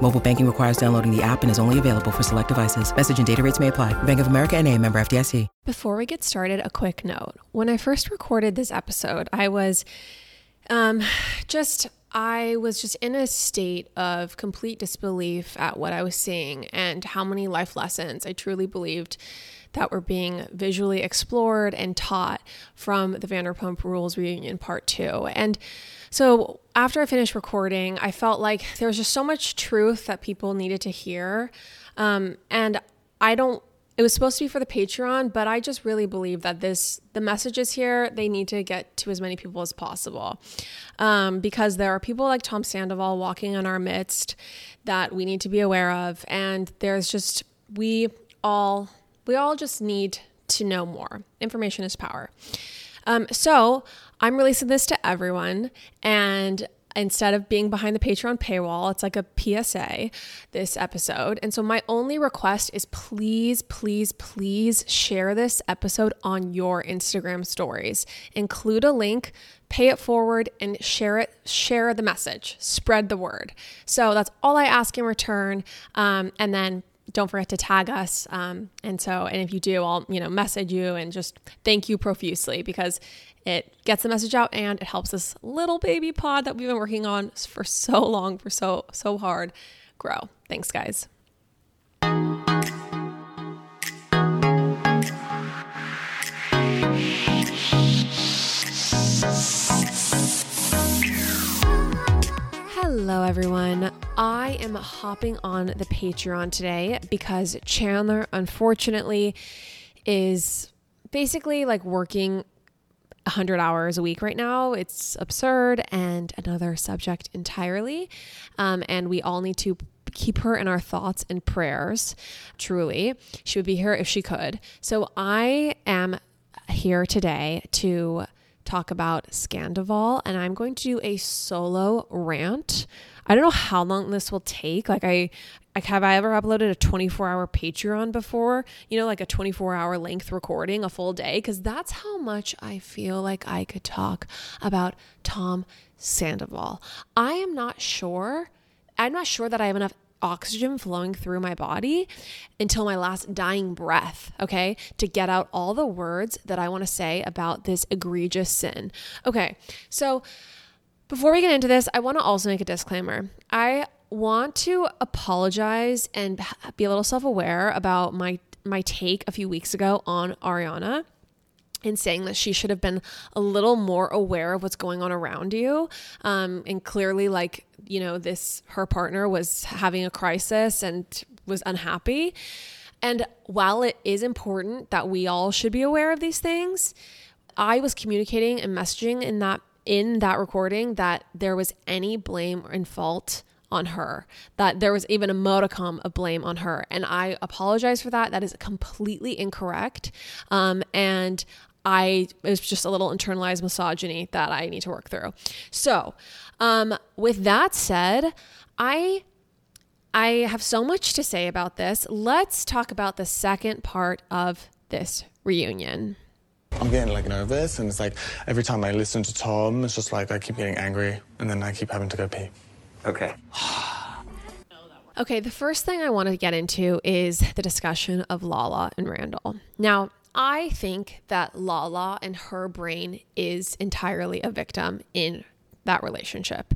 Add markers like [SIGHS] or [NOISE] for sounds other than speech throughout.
Mobile banking requires downloading the app and is only available for select devices. Message and data rates may apply. Bank of America and a member FDIC. Before we get started, a quick note. When I first recorded this episode, I was um, just I was just in a state of complete disbelief at what I was seeing and how many life lessons I truly believed that were being visually explored and taught from the Vanderpump Rules reunion part two. And so after I finished recording, I felt like there was just so much truth that people needed to hear. Um, and I don't it was supposed to be for the Patreon, but I just really believe that this the messages here they need to get to as many people as possible, um, because there are people like Tom Sandoval walking in our midst that we need to be aware of, and there's just we all we all just need to know more. Information is power. Um, so I'm releasing this to everyone, and instead of being behind the Patreon paywall, it's like a PSA this episode. And so my only request is please, please, please share this episode on your Instagram stories. Include a link, pay it forward and share it, share the message, spread the word. So that's all I ask in return. Um, and then don't forget to tag us. Um, and so, and if you do, I'll, you know, message you and just thank you profusely because it gets the message out and it helps this little baby pod that we've been working on for so long, for so, so hard grow. Thanks, guys. Hello, everyone. I am hopping on the Patreon today because Chandler, unfortunately, is basically like working 100 hours a week right now. It's absurd and another subject entirely. Um, and we all need to keep her in our thoughts and prayers. Truly, she would be here if she could. So I am here today to talk about Scandoval, and I'm going to do a solo rant. I don't know how long this will take. Like I, like have I ever uploaded a 24 hour Patreon before? You know, like a 24 hour length recording, a full day, because that's how much I feel like I could talk about Tom Sandoval. I am not sure. I'm not sure that I have enough oxygen flowing through my body until my last dying breath, okay, to get out all the words that I want to say about this egregious sin. Okay, so before we get into this, I want to also make a disclaimer. I want to apologize and be a little self aware about my my take a few weeks ago on Ariana in saying that she should have been a little more aware of what's going on around you. Um, and clearly, like, you know, this, her partner was having a crisis and was unhappy. And while it is important that we all should be aware of these things, I was communicating and messaging in that in that recording that there was any blame and fault on her, that there was even a modicum of blame on her. And I apologize for that. That is completely incorrect. Um, and I it's just a little internalized misogyny that I need to work through. So, um, with that said, I I have so much to say about this. Let's talk about the second part of this reunion. I'm getting like nervous, and it's like every time I listen to Tom, it's just like I keep getting angry, and then I keep having to go pee. Okay. [SIGHS] Okay, the first thing I want to get into is the discussion of Lala and Randall. Now, I think that Lala and her brain is entirely a victim in that relationship.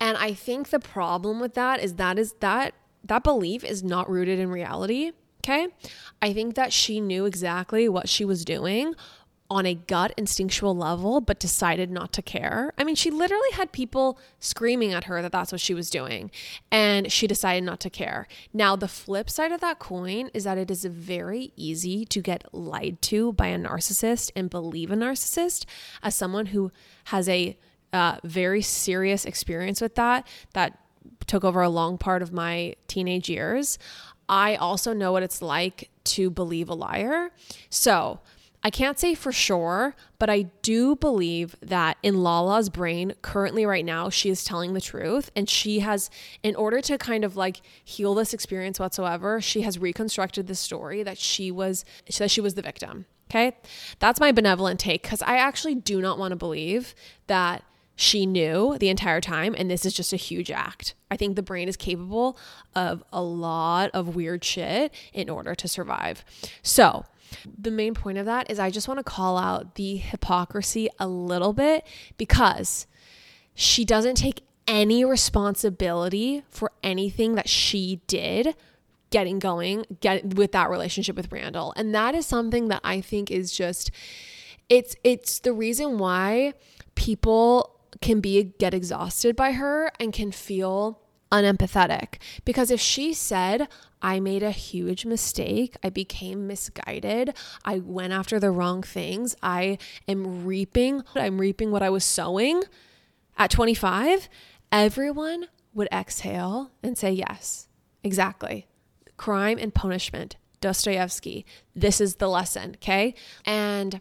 And I think the problem with that is that is that that belief is not rooted in reality. Okay. I think that she knew exactly what she was doing on a gut instinctual level, but decided not to care. I mean, she literally had people screaming at her that that's what she was doing, and she decided not to care. Now, the flip side of that coin is that it is very easy to get lied to by a narcissist and believe a narcissist as someone who has a uh, very serious experience with that, that took over a long part of my teenage years. I also know what it's like to believe a liar. So I can't say for sure, but I do believe that in Lala's brain, currently right now, she is telling the truth. And she has, in order to kind of like heal this experience whatsoever, she has reconstructed the story that she was, that she was the victim. Okay. That's my benevolent take because I actually do not want to believe that she knew the entire time and this is just a huge act. I think the brain is capable of a lot of weird shit in order to survive. So, the main point of that is I just want to call out the hypocrisy a little bit because she doesn't take any responsibility for anything that she did getting going get with that relationship with Randall. And that is something that I think is just it's it's the reason why people can be get exhausted by her and can feel unempathetic because if she said I made a huge mistake, I became misguided, I went after the wrong things, I am reaping I'm reaping what I was sowing at 25, everyone would exhale and say yes. Exactly. Crime and punishment. Dostoevsky. This is the lesson, okay? And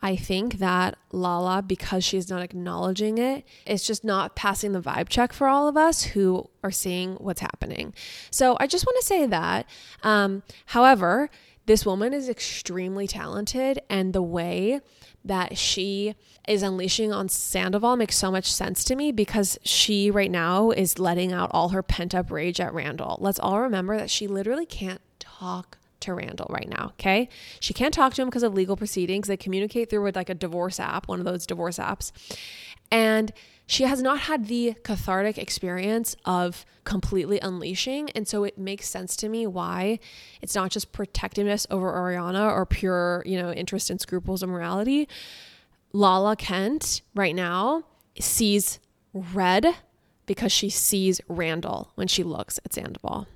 I think that Lala, because she's not acknowledging it, it's just not passing the vibe check for all of us who are seeing what's happening. So I just want to say that. Um, however, this woman is extremely talented, and the way that she is unleashing on Sandoval makes so much sense to me because she right now is letting out all her pent up rage at Randall. Let's all remember that she literally can't talk to Randall right now. Okay. She can't talk to him because of legal proceedings. They communicate through with like a divorce app, one of those divorce apps. And she has not had the cathartic experience of completely unleashing. And so it makes sense to me why it's not just protectiveness over Ariana or pure, you know, interest in scruples and morality. Lala Kent right now sees red because she sees Randall when she looks at Sandoval.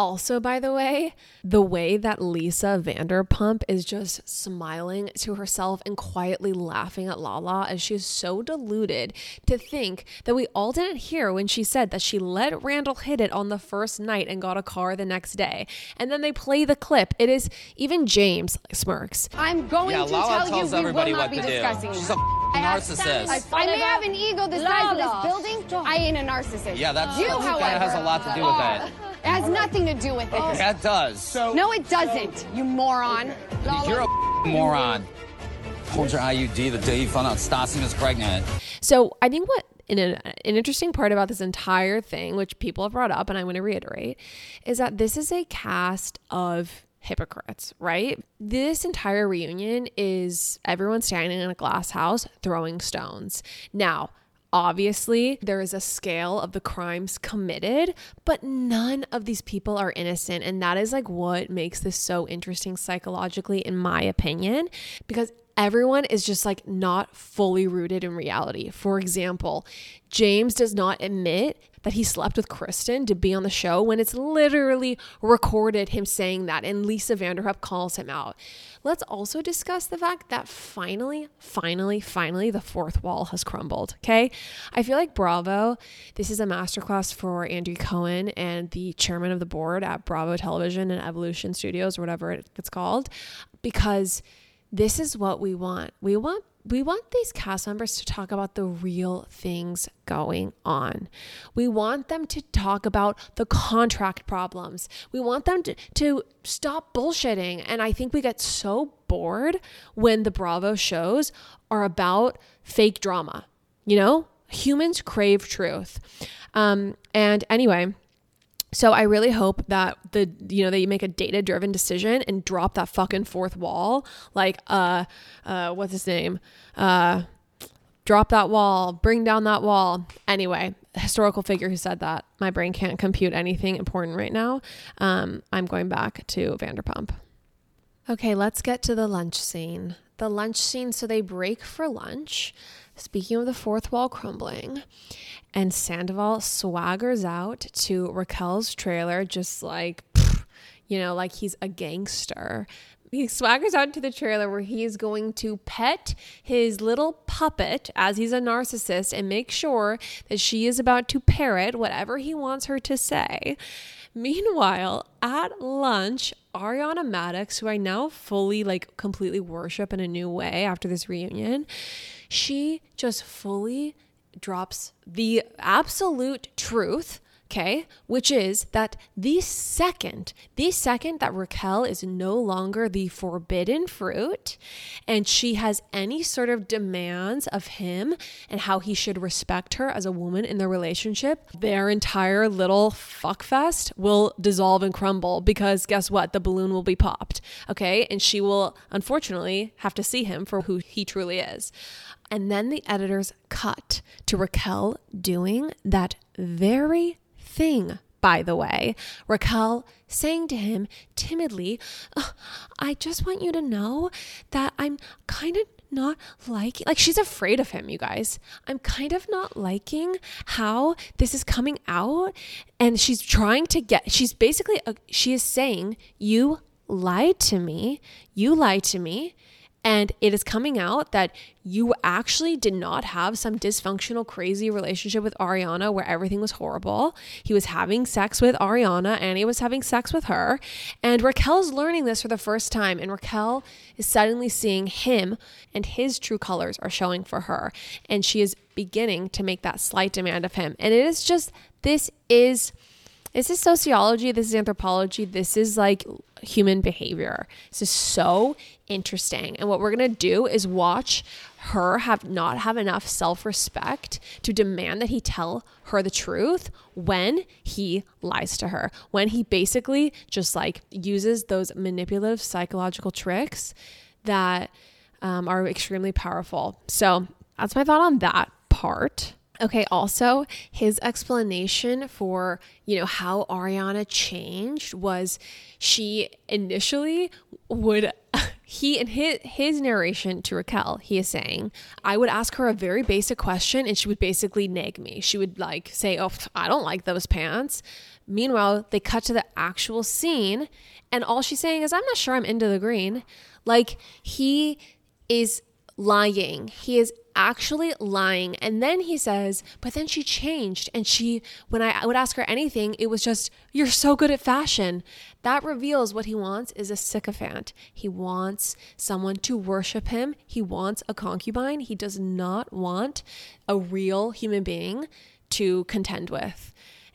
Also, by the way, the way that Lisa Vanderpump is just smiling to herself and quietly laughing at Lala as she's so deluded to think that we all didn't hear when she said that she let Randall hit it on the first night and got a car the next day. And then they play the clip. It is even James smirks. I'm going Yeah, to Lala tell tells you we will not what be to do. discussing She's this. a I narcissist. standards. I may have an ego the size of this building. I ain't a narcissist. Yeah, that's, you, that however, has a lot to do with it. It has nothing to do with it. Yeah, it does. no, it doesn't. Oh. You moron. Lala, You're a moron. Hold your IUD the day you found out Stassi was pregnant. So I think what an, an interesting part about this entire thing, which people have brought up, and I want to reiterate, is that this is a cast of hypocrites, right? This entire reunion is everyone standing in a glass house throwing stones. Now, Obviously, there is a scale of the crimes committed, but none of these people are innocent. And that is like what makes this so interesting psychologically, in my opinion, because everyone is just like not fully rooted in reality. For example, James does not admit that he slept with Kristen to be on the show when it's literally recorded him saying that, and Lisa Vanderpump calls him out. Let's also discuss the fact that finally, finally, finally, the fourth wall has crumbled. Okay. I feel like Bravo, this is a masterclass for Andrew Cohen and the chairman of the board at Bravo Television and Evolution Studios, or whatever it's called, because this is what we want. We want we want these cast members to talk about the real things going on. We want them to talk about the contract problems. We want them to, to stop bullshitting. And I think we get so bored when the Bravo shows are about fake drama. You know, humans crave truth. Um, and anyway, so I really hope that the you know that you make a data driven decision and drop that fucking fourth wall. Like uh uh what's his name? Uh drop that wall, bring down that wall. Anyway, historical figure who said that. My brain can't compute anything important right now. Um I'm going back to Vanderpump. Okay, let's get to the lunch scene. The lunch scene, so they break for lunch. Speaking of the fourth wall crumbling, and Sandoval swaggers out to Raquel's trailer, just like, you know, like he's a gangster. he swaggers out into the trailer where he is going to pet his little puppet as he's a narcissist and make sure that she is about to parrot whatever he wants her to say. Meanwhile, at lunch, Ariana Madix, who I now fully like completely worship in a new way after this reunion, she just fully drops the absolute truth okay, which is that the second, the second that Raquel is no longer the forbidden fruit and she has any sort of demands of him and how he should respect her as a woman in the relationship, their entire little fuckfest will dissolve and crumble because guess what? The balloon will be popped, okay? And she will unfortunately have to see him for who he truly is. And then the editors cut to Raquel doing that very thing, by the way. Raquel saying to him timidly, I just want you to know that I'm kind of not liking like she's afraid of him you guys i'm kind of not liking how this is coming out and she's trying to get she's basically uh, she is saying you lied to me you lied to me and it is coming out that you actually did not have some dysfunctional, crazy relationship with Ariana where everything was horrible. He was having sex with Ariana and he was having sex with her. And Raquel's learning this for the first time. And Raquel is suddenly seeing him and his true colors are showing for her. And she is beginning to make that slight demand of him. And it is just, this is. This is sociology, this is anthropology, this is like human behavior. This is so interesting. And what we're going to do is watch her have not have enough self-respect to demand that he tell her the truth when he lies to her. When he basically just like uses those manipulative psychological tricks that um, are extremely powerful. So that's my thought on that part. Okay, also, his explanation for, you know, how Ariana changed was she initially would [LAUGHS] he in his his narration to Raquel, he is saying, I would ask her a very basic question and she would basically nag me. She would like say, "Oh, I don't like those pants." Meanwhile, they cut to the actual scene and all she's saying is, "I'm not sure I'm into the green." Like he is lying. He is actually lying. And then he says, but then she changed. And she, when I would ask her anything, it was just, you're so good at fashion. That reveals what he wants is a sycophant. He wants someone to worship him. He wants a concubine. He does not want a real human being to contend with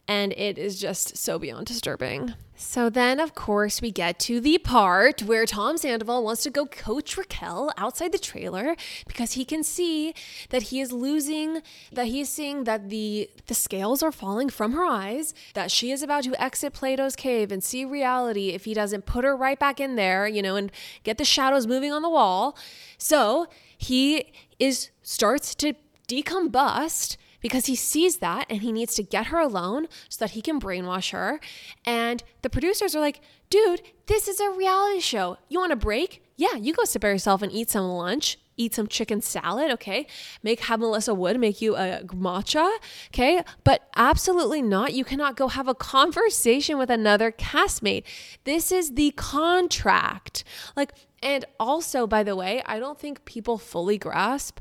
and it is just so beyond disturbing. So then, of course, we get to the part where Tom Sandoval wants to go coach Raquel outside the trailer because he can see that he is losing, that he is seeing that the the scales are falling from her eyes, that she is about to exit Plato's cave and see reality if he doesn't put her right back in there, you know, and get the shadows moving on the wall. So he is starts to decombust because he sees that and he needs to get her alone so that he can brainwash her. And the producers are like, dude, this is a reality show. You want a break? Yeah, you go sit by yourself and eat some lunch, eat some chicken salad, okay? Make have Melissa Wood make you a matcha, okay? But absolutely not. You cannot go have a conversation with another castmate. This is the contract. Like, and also, by the way, I don't think people fully grasp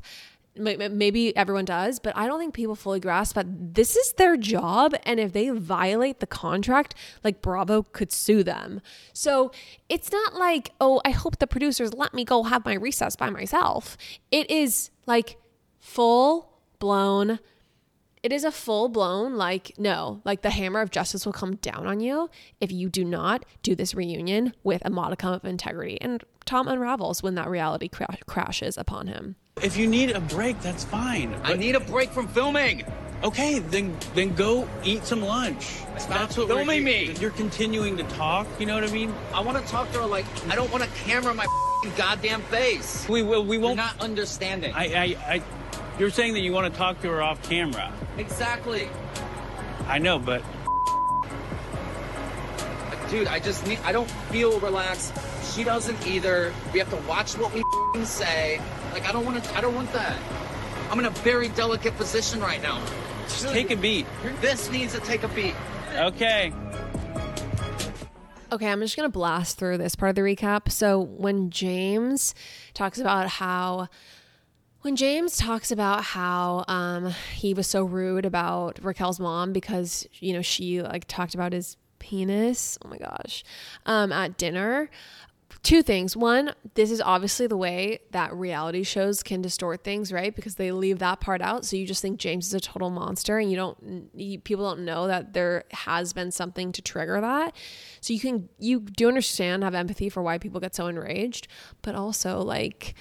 maybe everyone does, but I don't think people fully grasp that this is their job. And if they violate the contract, like Bravo could sue them. So it's not like, oh, I hope the producers let me go have my recess by myself. It is like full blown. It is a full blown, like, no, like the hammer of justice will come down on you if you do not do this reunion with a modicum of integrity. And Tom unravels when that reality cra- crashes upon him. If you need a break, that's fine. I need a break from filming. Okay, then then go eat some lunch. Stop That's what filming we're, me. You're continuing to talk. You know what I mean? I want to talk to her like I don't want a camera in my goddamn face. We will. We You're won't. not understanding. I, I, I. You're saying that you want to talk to her off camera. exactly. I know, but Dude, I just need I don't feel relaxed. She doesn't either. We have to watch what we say. Like I don't want to I don't want that. I'm in a very delicate position right now. just take a beat. This needs to take a beat. Okay. Okay, I'm just going to blast through this part of the recap. So, when James talks about how when James talks about how um, he was so rude about Raquel's mom because you know she like talked about his penis, oh my gosh, um, at dinner. Two things. One, this is obviously the way that reality shows can distort things, right? Because they leave that part out, so you just think James is a total monster, and you don't. You, people don't know that there has been something to trigger that. So you can you do understand, have empathy for why people get so enraged, but also like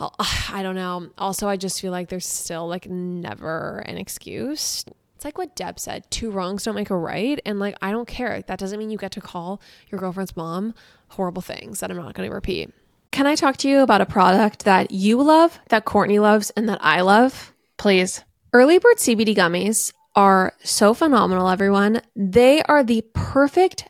[SIGHS] I don't know. Also, I just feel like there's still like never an excuse. It's like what Deb said two wrongs don't make a right. And like, I don't care. That doesn't mean you get to call your girlfriend's mom horrible things that I'm not going to repeat. Can I talk to you about a product that you love, that Courtney loves, and that I love? Please. Early Bird CBD gummies are so phenomenal, everyone. They are the perfect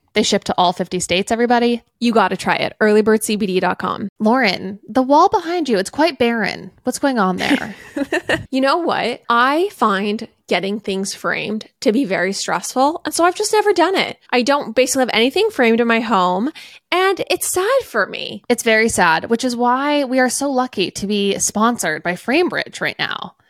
They ship to all 50 states, everybody. You got to try it. Earlybirdcbd.com. Lauren, the wall behind you, it's quite barren. What's going on there? [LAUGHS] you know what? I find getting things framed to be very stressful. And so I've just never done it. I don't basically have anything framed in my home. And it's sad for me. It's very sad, which is why we are so lucky to be sponsored by FrameBridge right now.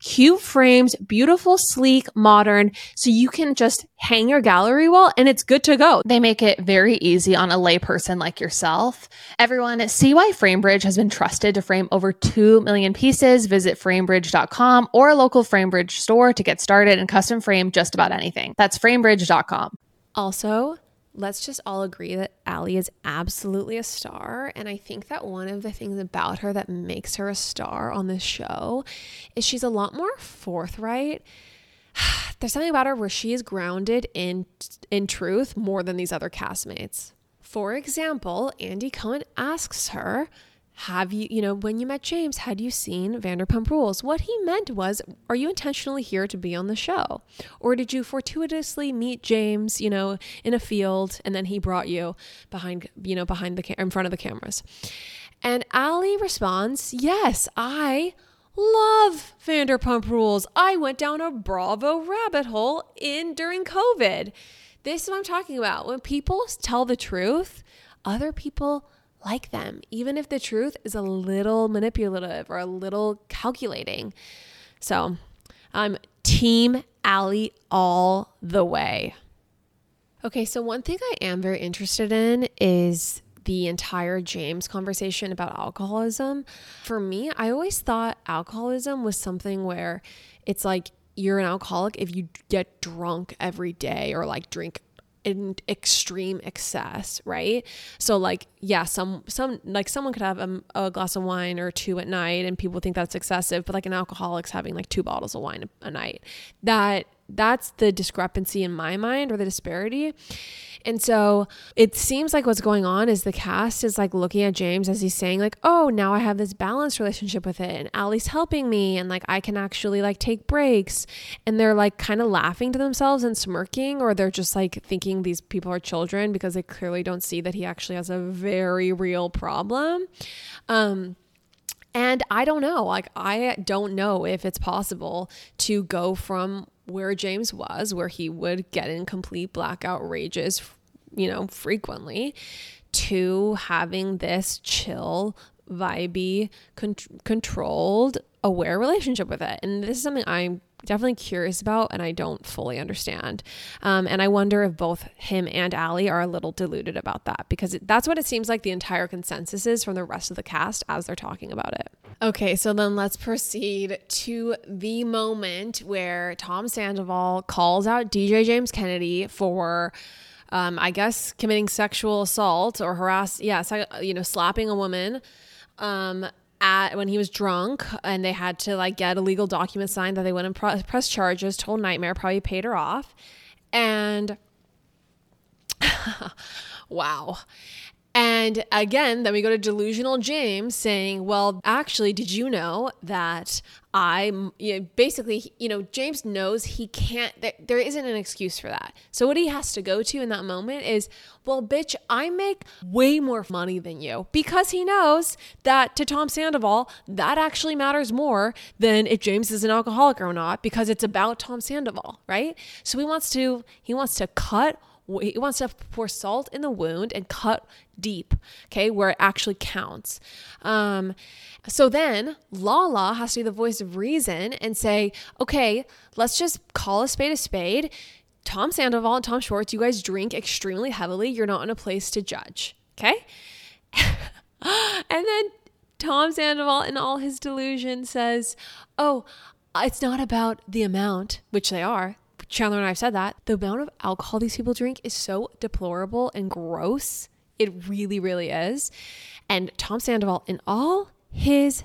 cute frames, beautiful, sleek, modern. So you can just hang your gallery wall and it's good to go. They make it very easy on a layperson like yourself. Everyone, see why FrameBridge has been trusted to frame over 2 million pieces. Visit framebridge.com or a local FrameBridge store to get started and custom frame just about anything. That's framebridge.com. Also, let's just all agree that Allie is absolutely a star. And I think that one of the things about her that makes her a star on this show is she's a lot more forthright. [SIGHS] There's something about her where she is grounded in in truth more than these other castmates. For example, Andy Cohen asks her, have you, you know, when you met James, had you seen Vanderpump Rules? What he meant was, are you intentionally here to be on the show? Or did you fortuitously meet James, you know, in a field and then he brought you behind, you know, behind the, in front of the cameras? And Allie responds, yes, I love Vanderpump Rules. I went down a Bravo rabbit hole in during COVID. This is what I'm talking about. When people tell the truth, other people like them, even if the truth is a little manipulative or a little calculating. So I'm Team Allie all the way. Okay, so one thing I am very interested in is the entire James conversation about alcoholism. For me, I always thought alcoholism was something where it's like you're an alcoholic if you get drunk every day or like drink in extreme excess, right? So like, yeah, some some like someone could have a, a, glass of wine or two at night, and people think that's excessive, but like an alcoholic's having like two bottles of wine a, a night. That that's the discrepancy in my mind or the disparity. And so it seems like what's going on is the cast is like looking at James as he's saying, like, oh, now I have this balanced relationship with it. And Allie's helping me. And like I can actually like take breaks. And they're like kind of laughing to themselves and smirking, or they're just like thinking these people are children because they clearly don't see that he actually has a very real problem. Um, and I don't know. Like, I don't know if it's possible to go from where James was, where he would get in complete blackout rages, you know, frequently, to having this chill, vibey, con- controlled, aware relationship with it. And this is something I'm definitely curious about and I don't fully understand. Um, and I wonder if both him and Ali are a little deluded about that because it, that's what it seems like the entire consensus is from the rest of the cast as they're talking about it. Okay, so then let's proceed to the moment where Tom Sandoval calls out DJ James Kennedy for. Um, I guess committing sexual assault or harass, yes, yeah, you know, slapping a woman. Um, at when he was drunk and they had to like get a legal document signed that they and pro- press charges told nightmare probably paid her off. And [LAUGHS] wow. And again, then we go to delusional James saying, Well, actually, did you know that I you know, basically, you know, James knows he can't, there, there isn't an excuse for that. So, what he has to go to in that moment is, Well, bitch, I make way more money than you because he knows that to Tom Sandoval, that actually matters more than if James is an alcoholic or not because it's about Tom Sandoval, right? So, he wants to, he wants to cut he wants to pour salt in the wound and cut deep, okay, where it actually counts. Um, so then Lala has to be the voice of reason and say, okay, let's just call a spade a spade. Tom Sandoval and Tom Schwartz, you guys drink extremely heavily. You're not in a place to judge, okay? [LAUGHS] and then Tom Sandoval, in all his delusion, says, oh, it's not about the amount, which they are. Chandler and I have said that. The amount of alcohol these people drink is so deplorable and gross. It really, really is. And Tom Sandoval, in all his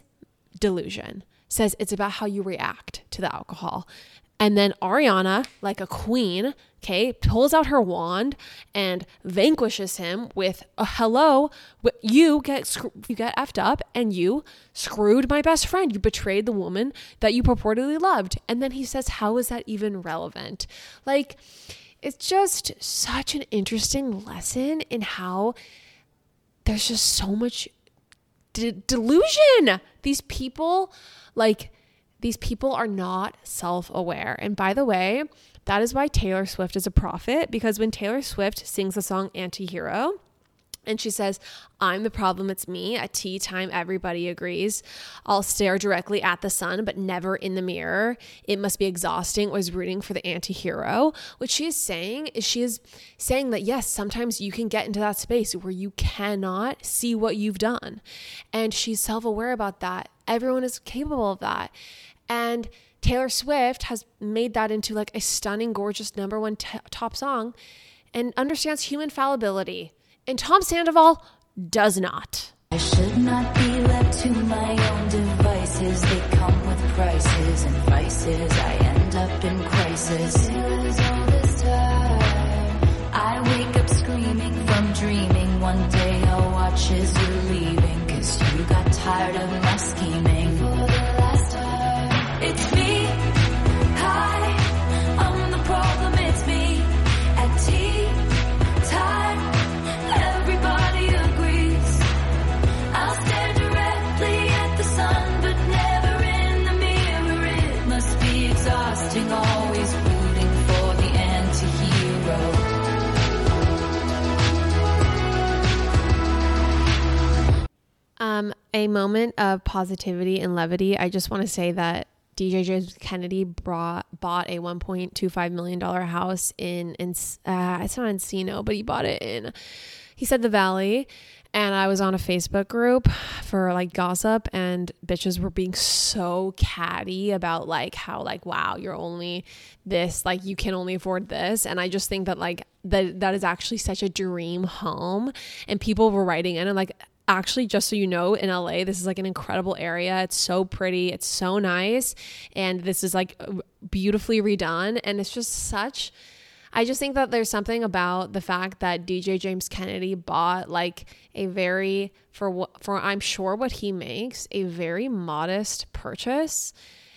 delusion, says it's about how you react to the alcohol. And then Ariana, like a queen, okay, pulls out her wand and vanquishes him with a hello. You get you get effed up, and you screwed my best friend. You betrayed the woman that you purportedly loved. And then he says, "How is that even relevant?" Like, it's just such an interesting lesson in how there's just so much de- delusion. These people, like these people are not self aware. And by the way, that is why Taylor Swift is a prophet because when Taylor Swift sings the song Antihero, and she says, I'm the problem, it's me. At tea time, everybody agrees. I'll stare directly at the sun, but never in the mirror. It must be exhausting. Was rooting for the anti hero. What she is saying is she is saying that, yes, sometimes you can get into that space where you cannot see what you've done. And she's self aware about that. Everyone is capable of that. And Taylor Swift has made that into like a stunning, gorgeous number one t- top song and understands human fallibility. And Tom Sandoval does not. I should not be left to my own devices. They come with prices and vices. I end up in crisis. I wake up screaming from dreaming. One day I'll watch as you're leaving. Cause you got tired of my Um, a moment of positivity and levity. I just want to say that DJ James Kennedy brought bought a 1.25 million dollar house in in uh, it's not Encino, but he bought it in he said the Valley. And I was on a Facebook group for like gossip, and bitches were being so catty about like how like wow you're only this like you can only afford this, and I just think that like that that is actually such a dream home, and people were writing in and like actually just so you know in LA this is like an incredible area. It's so pretty. It's so nice. And this is like beautifully redone. And it's just such I just think that there's something about the fact that DJ James Kennedy bought like a very for what for I'm sure what he makes a very modest purchase.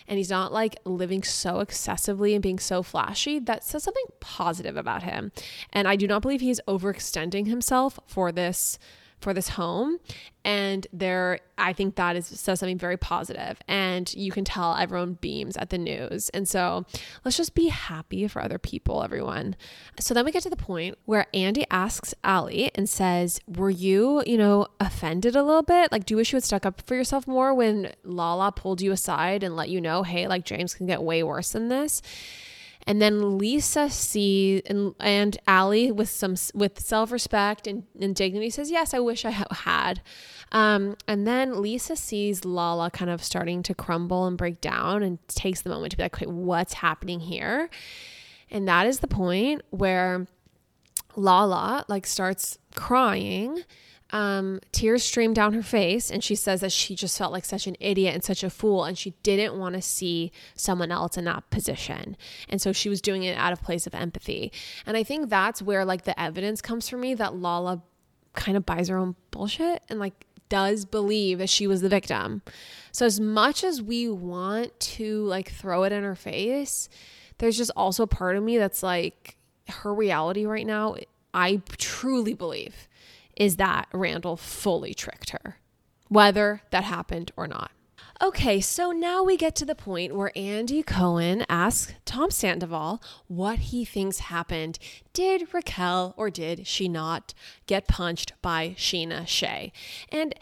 And he's not like living so excessively and being so flashy. That says something positive about him. And I do not believe he's overextending himself for this for this home. And there, I think that is says something very positive, and you can tell everyone beams at the news. And so, let's just be happy for other people, everyone. So then we get to the point where Andy asks Ali and says, "Were you, you know, offended a little bit? Like, do you wish you had stuck up for yourself more when Lala pulled you aside and let you know, hey, like James can get way worse than this?" And then Lisa sees and and Ali with some with self respect and, and dignity says, "Yes, I wish I had." Um, and then Lisa sees Lala kind of starting to crumble and break down, and takes the moment to be like, "Okay, what's happening here?" And that is the point where Lala like starts crying um, tears streamed down her face, and she says that she just felt like such an idiot and such a fool, and she didn't want to see someone else in that position. And so she was doing it out of place of empathy. And I think that's where like the evidence comes for me that Lala kind of buys her own bullshit and like does believe that she was the victim. So as much as we want to like throw it in her face, there's just also part of me that's like her reality right now. I truly believe is that Randall fully tricked her, whether that happened or not. Okay, so now we get to the point where Andy Cohen asks Tom Sandoval what he thinks happened. Did Raquel or did she not get punched by Scheana Shay? And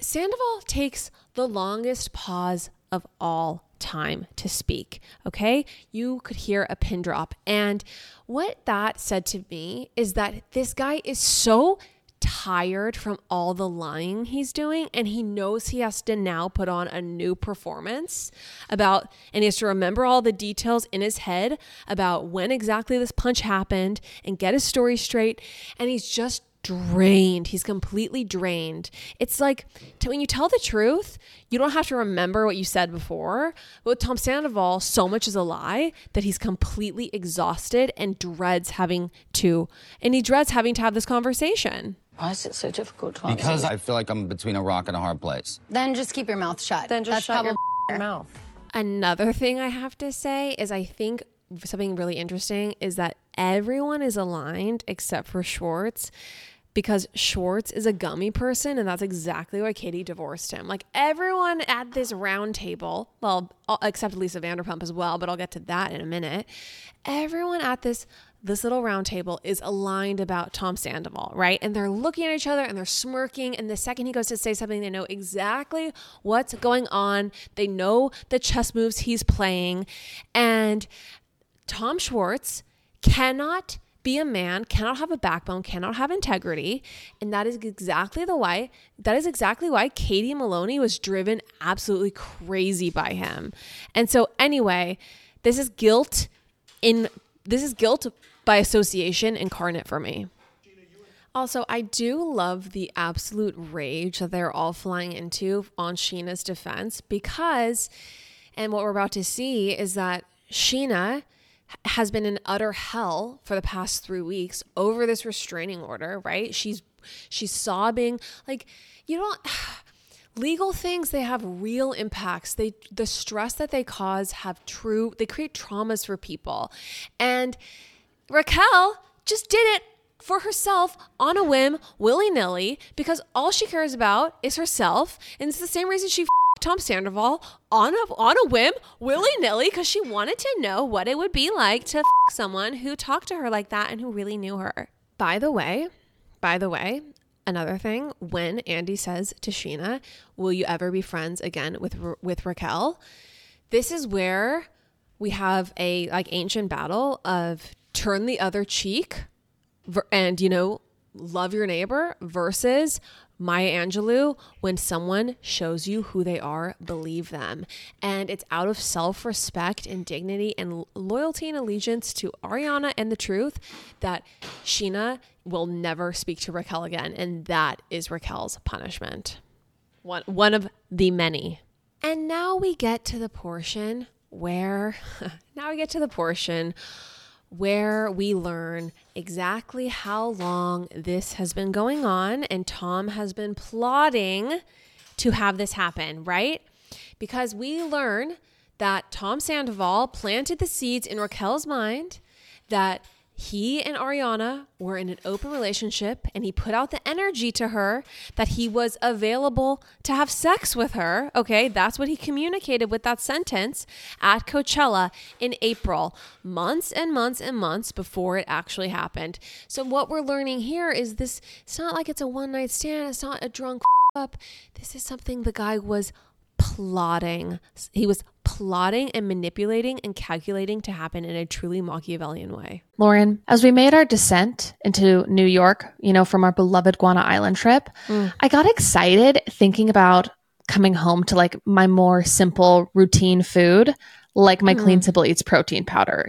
Sandoval takes the longest pause of all time to speak. Okay. You could hear a pin drop. And what that said to me is that this guy is so tired from all the lying he's doing and he knows he has to now put on a new performance about and he has to remember all the details in his head about when exactly this punch happened and get his story straight and he's just drained. He's completely drained. It's like when you tell the truth, you don't have to remember what you said before. But with Tom Sandoval, so much is a lie that he's completely exhausted and dreads having to, and he dreads having to have this conversation. Why is it so difficult to Because I feel like I'm between a rock and a hard place. Then just keep your mouth shut. Then just That's shut your probably- mouth. Another thing I have to say is I think something really interesting is that everyone is aligned except for Schwartz because Schwartz is a gummy person and that's exactly why Katie divorced him. Like everyone at this round table, well, except Lisa Vanderpump as well, but I'll get to that in a minute. Everyone at this this little round table is aligned about Tom Sandoval, right? And they're looking at each other and they're smirking. And the second he goes to say something, they know exactly what's going on. They know the chess moves he's playing. And Tom Schwartz cannot be a man, cannot have a backbone, cannot have integrity. And that is exactly the why that is exactly why Katie Maloney was driven absolutely crazy by him. And so anyway, this is guilt in this is guilt by association incarnate for me. Also, I do love the absolute rage that they're all flying into on Scheana's defense because, and what we're about to see is that Scheana has been in utter hell for the past three weeks over this restraining order, right? She's she's sobbing. Like, you don't [SIGHS] legal things they have real impacts they the stress that they cause have true they create traumas for people and raquel just did it for herself on a whim willy-nilly because all she cares about is herself and it's the same reason she fed Tom Sandoval on a on a whim, willy nilly, because she wanted to know what it would be like to someone who talked to her like that and who really knew her. By the way, by the way, another thing when Andy says to Scheana, "Will you ever be friends again with with Raquel?" This is where we have a like ancient battle of turn the other cheek and you know love your neighbor versus Maya Angelou, when someone shows you who they are, believe them. And it's out of self respect and dignity and loyalty and allegiance to Ariana and the truth that Scheana will never speak to Raquel again. And that is Raquel's punishment. One, one of the many. And now we get to the portion where, [LAUGHS] now we get to the portion where we learn exactly how long this has been going on and Tom has been plotting to have this happen, right? Because we learn that Tom Sandoval planted the seeds in Raquel's mind that he and Ariana were in an open relationship and he put out the energy to her that he was available to have sex with her. Okay, that's what he communicated with that sentence at Coachella in April, months and months and months before it actually happened. So, what we're learning here is this it's not like it's a one night stand, it's not a drunk [LAUGHS] up. This is something the guy was plotting. He was plotting and manipulating and calculating to happen in a truly Machiavellian way. Lauren, as we made our descent into New York, you know, from our beloved Guana Island trip, mm. I got excited thinking about coming home to like my more simple routine food, like my mm. Clean Simple Eats protein powder.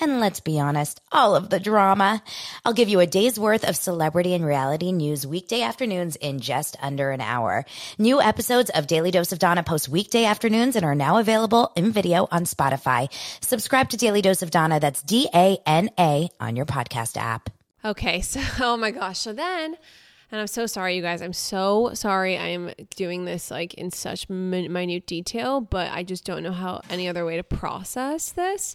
and let's be honest, all of the drama. I'll give you a day's worth of celebrity and reality news weekday afternoons in just under an hour. New episodes of Daily Dose of Dana post weekday afternoons and are now available in video on Spotify. Subscribe to Daily Dose of Dana. That's D A N A on your podcast app. Okay. [LAUGHS] So, oh my gosh. So then, and I'm so sorry, you guys. I'm so sorry I'm doing this like in such minute detail, but I just don't know how any other way to process this.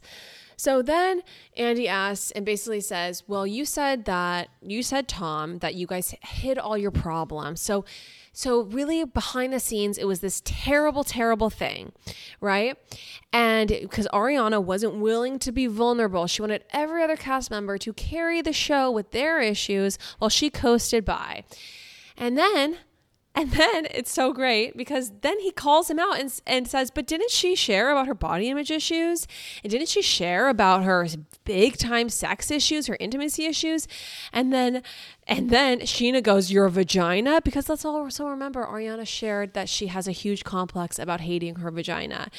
So then Andy asks and basically says, Well, you said that, you said, Tom, that you guys hid all your problems. So, so really behind the scenes, it was this terrible, terrible thing, right? And because Ariana wasn't willing to be vulnerable, she wanted every other cast member to carry the show with their issues while she coasted by. And then and then it's so great because then he calls him out and, and says, But didn't she share about her body image issues? And didn't she share about her big time sex issues, her intimacy issues? And then and then Scheana goes, Your vagina? Because let's also remember Ariana shared that she has a huge complex about hating her vagina.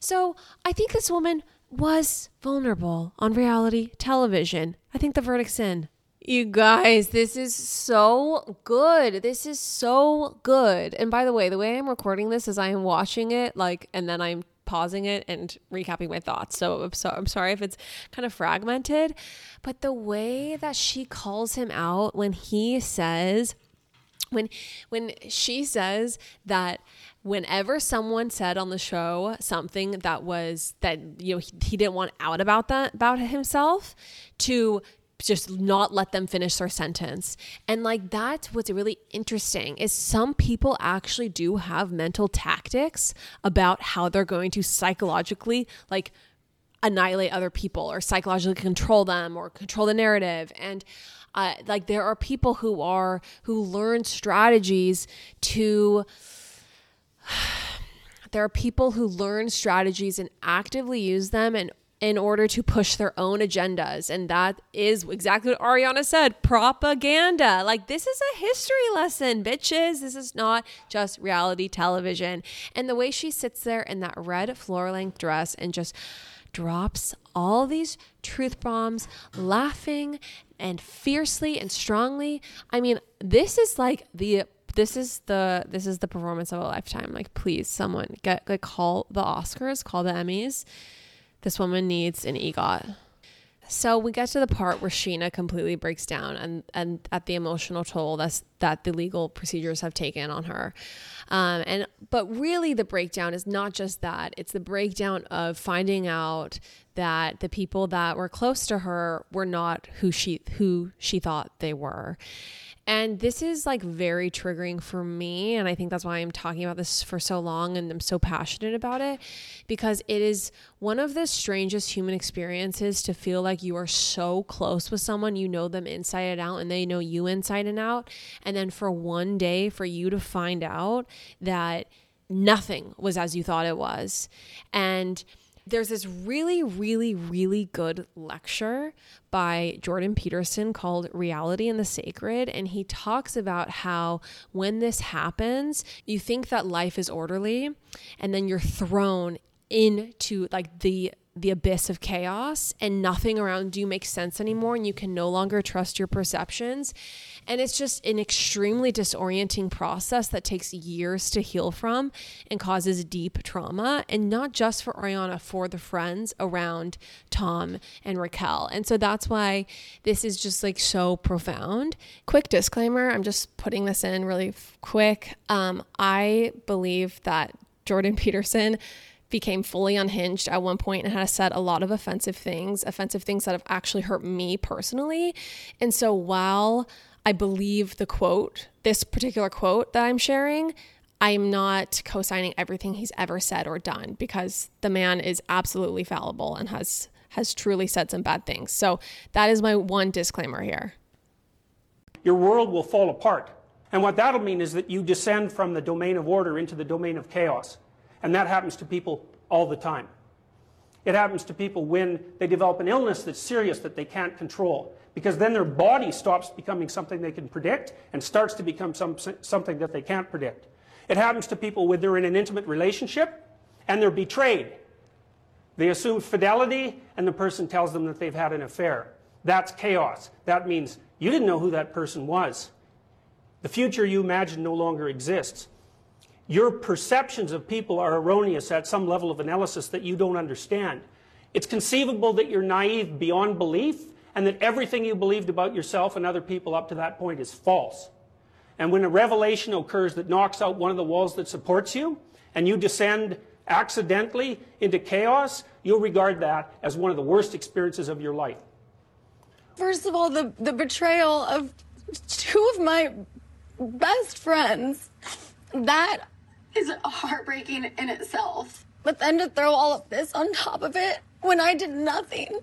So I think this woman was vulnerable on reality television. I think the verdict's in. You guys, this is so good. This is so good. And by the way, the way I'm recording this is I am watching it like and then I'm pausing it and recapping my thoughts. So I'm, so I'm sorry if it's kind of fragmented, but the way that she calls him out when he says when when she says that whenever someone said on the show something that was that you know he, he didn't want out about that about himself to just not let them finish their sentence. And like that's what's really interesting is some people actually do have mental tactics about how they're going to psychologically like annihilate other people or psychologically control them or control the narrative and uh, like there are people who are who learn strategies to [SIGHS] there are people who learn strategies and actively use them and in order to push their own agendas. And that is exactly what Ariana said propaganda. Like, this is a history lesson, bitches. This is not just reality television. And the way she sits there in that red floor length dress and just drops all these truth bombs, laughing and fiercely and strongly. I mean, this is like the this is the this is the performance of a lifetime. Like, please, someone get like call the Oscars, call the Emmys this woman needs an EGOT. So we get to the part where Scheana completely breaks down and, and at the emotional toll that's, that the legal procedures have taken on her. Um, and but really the breakdown is not just that. It's the breakdown of finding out that the people that were close to her were not who she who she thought they were. And this is like very triggering for me. And I think that's why I'm talking about this for so long and I'm so passionate about it because it is one of the strangest human experiences to feel like you are so close with someone, you know them inside and out, and they know you inside and out. And then for one day, for you to find out that nothing was as you thought it was. And there's this really, really, really good lecture by Jordan Peterson called Reality and the Sacred. And he talks about how when this happens, you think that life is orderly, and then you're thrown into like the the abyss of chaos and nothing around you makes sense anymore and you can no longer trust your perceptions. And it's just an extremely disorienting process that takes years to heal from and causes deep trauma. And not just for Ariana for the friends around Tom and Raquel. And so that's why this is just like so profound. Quick disclaimer I'm just putting this in really quick. Um, I believe that Jordan Peterson became fully unhinged at one point and had said a lot of offensive things, offensive things that have actually hurt me personally. And so while I believe the quote, this particular quote that I'm sharing, I'm not co signing everything he's ever said or done because the man is absolutely fallible and has has truly said some bad things. So that is my one disclaimer here. Your world will fall apart. And what that'll mean is that you descend from the domain of order into the domain of chaos. And that happens to people all the time. It happens to people when they develop an illness that's serious that they can't control. Because then their body stops becoming something they can predict and starts to become some, something that they can't predict. It happens to people when they're in an intimate relationship and they're betrayed. They assume fidelity and the person tells them that they've had an affair. That's chaos. That means you didn't know who that person was. The future you imagined no longer exists your perceptions of people are erroneous at some level of analysis that you don't understand. It's conceivable that you're naive beyond belief and that everything you believed about yourself and other people up to that point is false. And when a revelation occurs that knocks out one of the walls that supports you and you descend accidentally into chaos, you'll regard that as one of the worst experiences of your life. First of all, the, the betrayal of two of my best friends, that is heartbreaking in itself. But then to throw all of this on top of it when I did nothing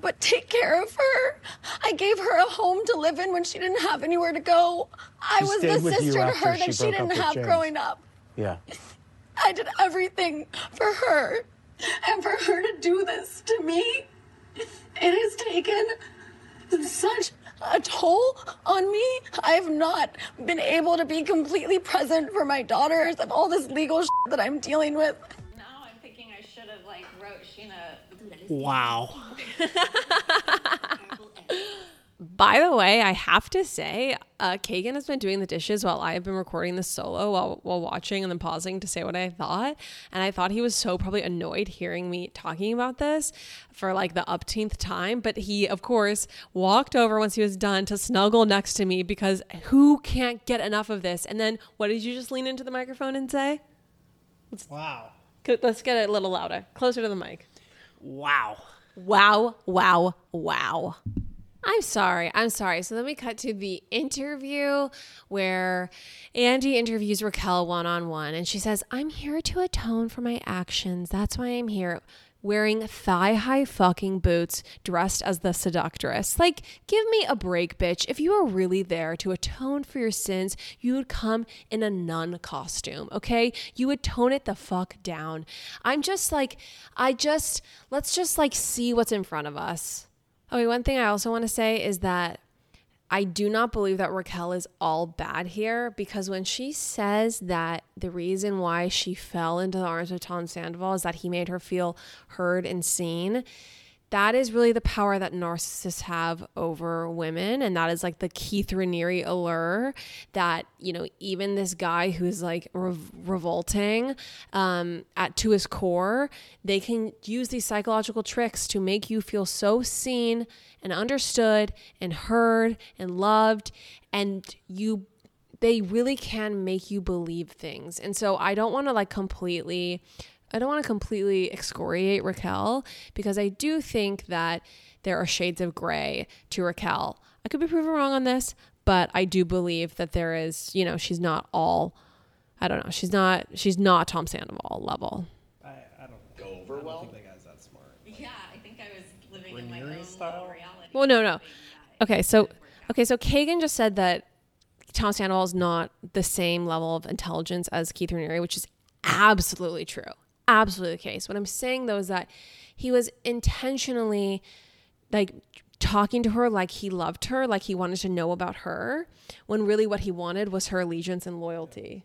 but take care of her. I gave her a home to live in when she didn't have anywhere to go. I was the sister to her that she, she didn't have James. growing up. Yeah. [LAUGHS] I did everything for her. And for her to do this to me, it has taken such a toll on me. I've not been able to be completely present for my daughters of all this legal that I'm dealing with. Now I'm thinking I should have like wrote Scheana. Wow. [LAUGHS] [LAUGHS] By the way, I have to say, uh, Kagan has been doing the dishes while I have been recording the solo while, while watching and then pausing to say what I thought. And I thought he was so probably annoyed hearing me talking about this for like the upteenth time. But he, of course, walked over once he was done to snuggle next to me because who can't get enough of this? And then what did you just lean into the microphone and say? Let's, wow. Let's get it a little louder, closer to the mic. Wow. Wow, wow, wow. I'm sorry. I'm sorry. So then we cut to the interview where Andy interviews Raquel one on one. And she says, I'm here to atone for my actions. That's why I'm here. Wearing thigh high fucking boots, dressed as the seductress. Like, give me a break, bitch. If you are really there to atone for your sins, you would come in a nun costume, okay? You would tone it the fuck down. I'm just like, I just, let's just like see what's in front of us. Okay, one thing I also want to say is that I do not believe that Raquel is all bad here because when she says that the reason why she fell into the arms of Tom Sandoval is that he made her feel heard and seen, that is really the power that narcissists have over women and that is like the keith raniere allure that you know even this guy who's like revolting um, at to his core they can use these psychological tricks to make you feel so seen and understood and heard and loved and you they really can make you believe things. And so i don't want to like completely I don't want to completely excoriate Raquel because I do think that there are shades of gray to Raquel. I could be proven wrong on this, but I do believe that there is, you know, she's not all. I don't know. She's not. She's not Tom Sandoval level. I, I don't go over well. I don't think that guy's that smart. Yeah, I think I was living in my own style. reality. Well, no, no. Okay, so okay, so Kagan just said that Tom Sandoval is not the same level of intelligence as Keith Raniere, which is absolutely true. Absolutely the case. What I'm saying though is that he was intentionally like talking to her like he loved her, like he wanted to know about her, when really what he wanted was her allegiance and loyalty.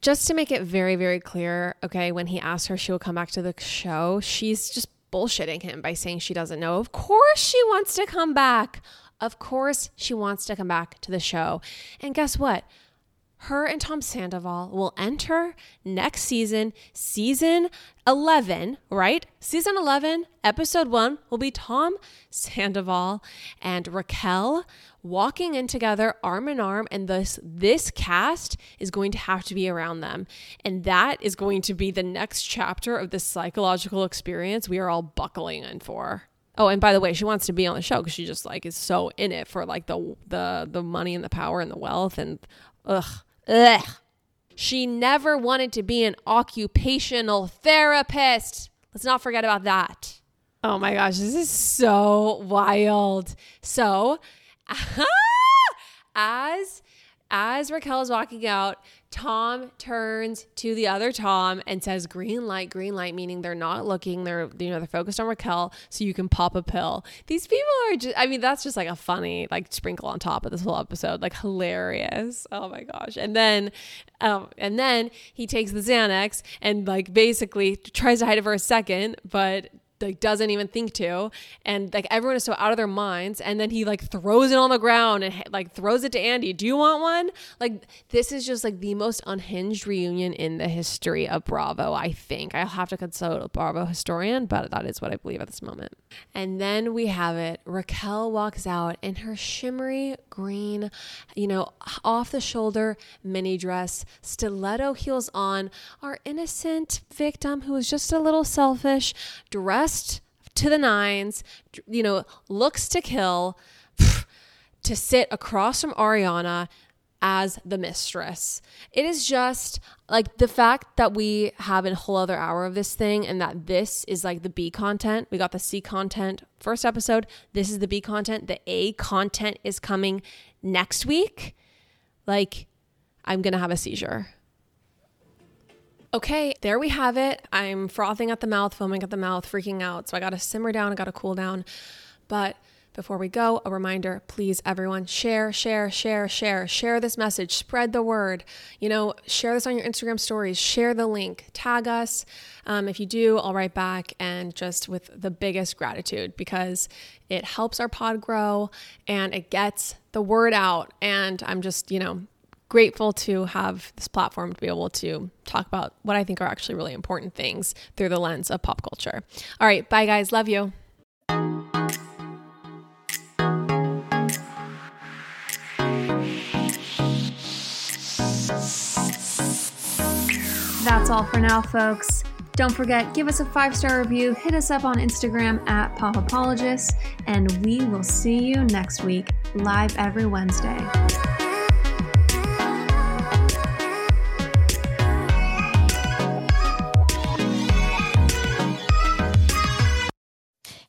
Just to make it very, very clear, okay, when he asked her she will come back to the show, she's just bullshitting him by saying she doesn't know. Of course she wants to come back. Of course she wants to come back to the show. And guess what? Her and Tom Sandoval will enter next season, season 11, right? Season 11, episode 1 will be Tom Sandoval and Raquel walking in together arm in arm and this this cast is going to have to be around them. And that is going to be the next chapter of this psychological experience we are all buckling in for. Oh, and by the way, she wants to be on the show because she just like is so in it for like the the the money and the power and the wealth and ugh Ugh. She never wanted to be an occupational therapist. Let's not forget about that. Oh my gosh, this is so wild. So, [LAUGHS] as as Raquel is walking out, Tom turns to the other Tom and says, "Green light, green light," meaning they're not looking. They're you know they're focused on Raquel, so you can pop a pill. These people are just. I mean, that's just like a funny like sprinkle on top of this whole episode, like hilarious. Oh my gosh! And then, um, and then he takes the Xanax and like basically tries to hide it for a second, but like doesn't even think to. And like everyone is so out of their minds. And then he like throws it on the ground and like throws it to Andy. Do you want one? Like this is just like the most unhinged reunion in the history of Bravo I think. I'll have to consult a Bravo historian but that is what I believe at this moment. And then we have it. Raquel walks out in her shimmery green you know off the shoulder mini dress. Stiletto heels on. Our innocent victim who is just a little selfish dress dressed to the nines, you know, looks to kill, [SIGHS] to sit across from Ariana as the mistress. It is just like the fact that we have a whole other hour of this thing and that this is like the B content. We got the C content first episode. This is the B content. The A content is coming next week. Like, I'm going to have a seizure. Okay, there we have it. I'm frothing at the mouth, foaming at the mouth, freaking out. So I got to simmer down, I got to cool down. But before we go, a reminder please, everyone, share, share, share, share, share this message, spread the word. You know, share this on your Instagram stories, share the link, tag us. Um, if you do, I'll write back and just with the biggest gratitude because it helps our pod grow and it gets the word out. And I'm just, you know, grateful to have this platform to be able to talk about what I think are actually really important things through the lens of pop culture. All right, bye guys. Love you. That's all for now, folks. Don't forget, give us a five star review, hit us up on Instagram at Pop Apologists, and we will see you next week, live every Wednesday.